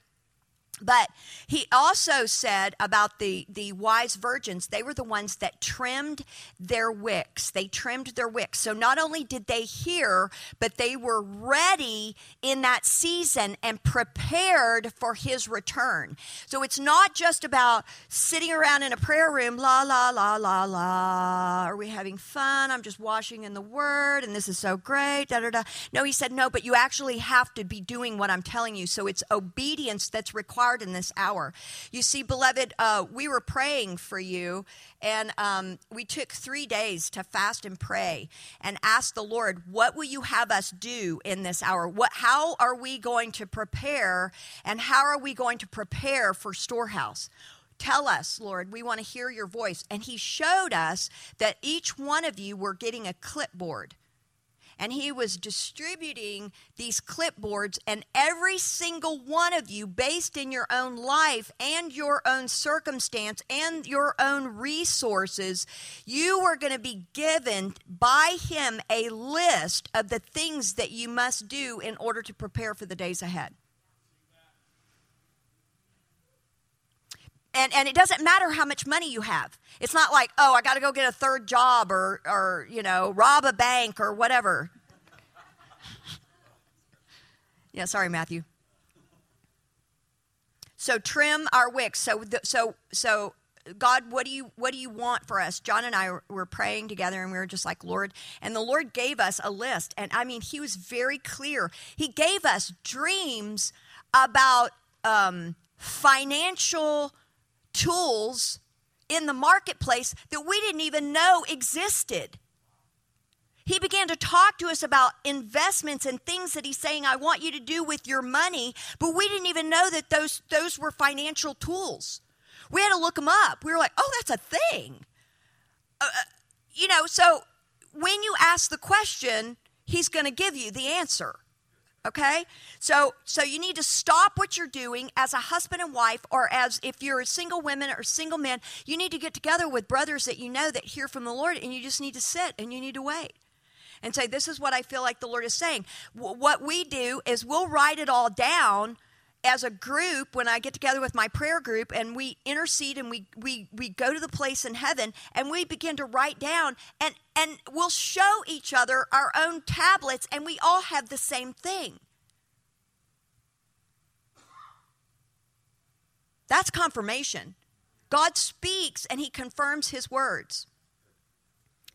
But he also said about the, the wise virgins, they were the ones that trimmed their wicks. They trimmed their wicks. So not only did they hear, but they were ready in that season and prepared for his return. So it's not just about sitting around in a prayer room, la, la, la, la, la. Are we having fun? I'm just washing in the word and this is so great, da, da, da. No, he said, no, but you actually have to be doing what I'm telling you. So it's obedience that's required hard in this hour. You see, beloved, uh, we were praying for you, and um, we took three days to fast and pray and ask the Lord, what will you have us do in this hour? What, how are we going to prepare, and how are we going to prepare for storehouse? Tell us, Lord, we want to hear your voice. And he showed us that each one of you were getting a clipboard and he was distributing these clipboards, and every single one of you, based in your own life and your own circumstance and your own resources, you were going to be given by him a list of the things that you must do in order to prepare for the days ahead. And, and it doesn't matter how much money you have. It's not like, oh, I got to go get a third job or, or, you know, rob a bank or whatever. yeah, sorry, Matthew. So trim our wicks. So, the, so, so God, what do you what do you want for us? John and I were praying together, and we were just like, Lord, and the Lord gave us a list, and I mean, He was very clear. He gave us dreams about um, financial tools in the marketplace that we didn't even know existed. He began to talk to us about investments and things that he's saying, I want you to do with your money, but we didn't even know that those, those were financial tools. We had to look them up. We were like, oh, that's a thing. uh, you know, so when you ask the question, he's going to give you the answer. Okay? So so you need to stop what you're doing as a husband and wife or as if you're a single woman or single man, you need to get together with brothers that you know that hear from the Lord and you just need to sit and you need to wait. And say this is what I feel like the Lord is saying. W- what we do is we'll write it all down as a group when I get together with my prayer group and we intercede and we we we go to the place in heaven and we begin to write down and and we'll show each other our own tablets and we all have the same thing. That's confirmation. God speaks and he confirms his words.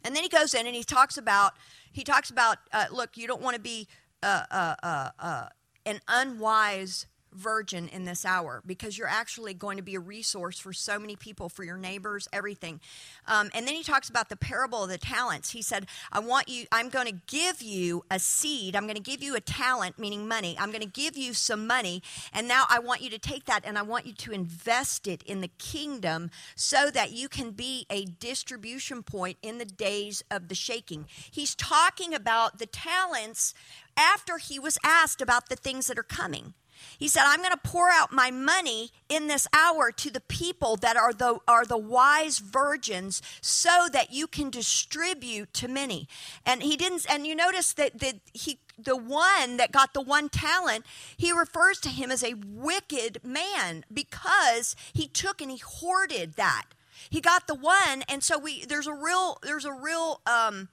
And then he goes in and he talks about he talks about uh, look, you don't want to be uh, uh, uh, uh an unwise virgin in this hour because you're actually going to be a resource for so many people, for your neighbors, everything. Um, and then he talks about the parable of the talents. He said, I want you, I'm going to give you a seed. I'm going to give you a talent, meaning money. I'm going to give you some money. And now I want you to take that and I want you to invest it in the kingdom so that you can be a distribution point in the days of the shaking. He's talking about the talents after he was asked about the things that are coming. He said, I'm going to pour out my money in this hour to the people that are the, are the wise virgins so that you can distribute to many. And he didn't, and you notice that, that he, the one that got the one talent, he refers to him as a wicked man because he took and he hoarded that. He got the one, and so we there's a real there's a real um,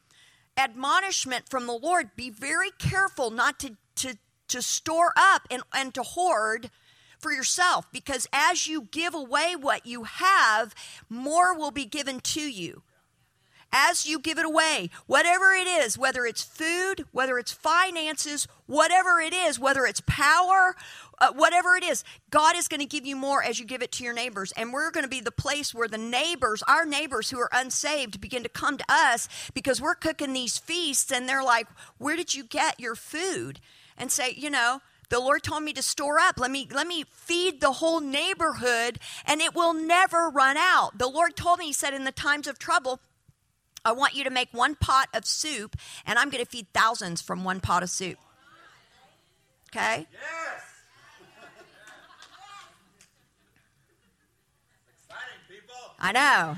admonishment from the Lord. Be very careful not to to to store up and, and to hoard for yourself because as you give away what you have, more will be given to you. As you give it away, whatever it is, whether it's food, whether it's finances, whatever it is, whether it's power, uh, whatever it is, God is going to give you more as you give it to your neighbors. And we're going to be the place where the neighbors, our neighbors who are unsaved, begin to come to us because we're cooking these feasts and they're like, Where did you get your food? And say, you know, the Lord told me to store up. Let me let me feed the whole neighborhood and it will never run out. The Lord told me he said in the times of trouble I want you to make one pot of soup and I'm going to feed thousands from one pot of soup. Okay? Yes. Exciting people. I know.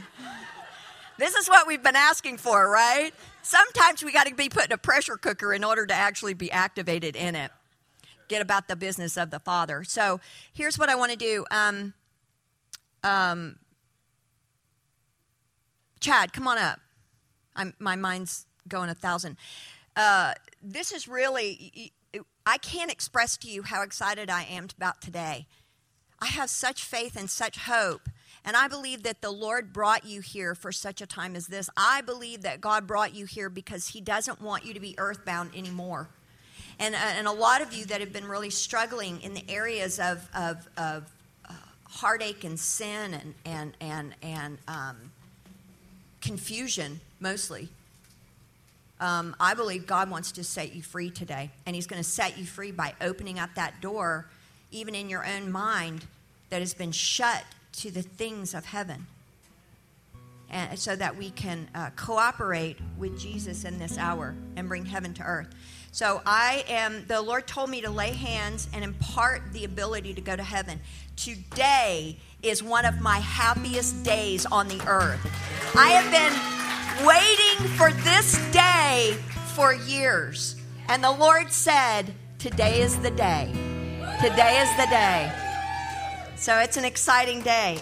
This is what we've been asking for, right? Sometimes we got to be put in a pressure cooker in order to actually be activated in it. Get about the business of the Father. So here's what I want to do. Um, um, Chad, come on up. I'm, my mind's going a thousand. Uh, this is really, I can't express to you how excited I am about today. I have such faith and such hope and I believe that the Lord brought you here for such a time as this. I believe that God brought you here because He doesn't want you to be earthbound anymore. And, uh, and a lot of you that have been really struggling in the areas of, of, of uh, heartache and sin and, and, and, and um, confusion, mostly. Um, I believe God wants to set you free today. And He's going to set you free by opening up that door, even in your own mind, that has been shut to the things of heaven. And so that we can uh, cooperate with Jesus in this hour and bring heaven to earth. So I am, the Lord told me to lay hands and impart the ability to go to heaven. Today is one of my happiest days on the earth. I have been waiting for this day for years. And the Lord said, Today is the day. Today is the day. So it's an exciting day.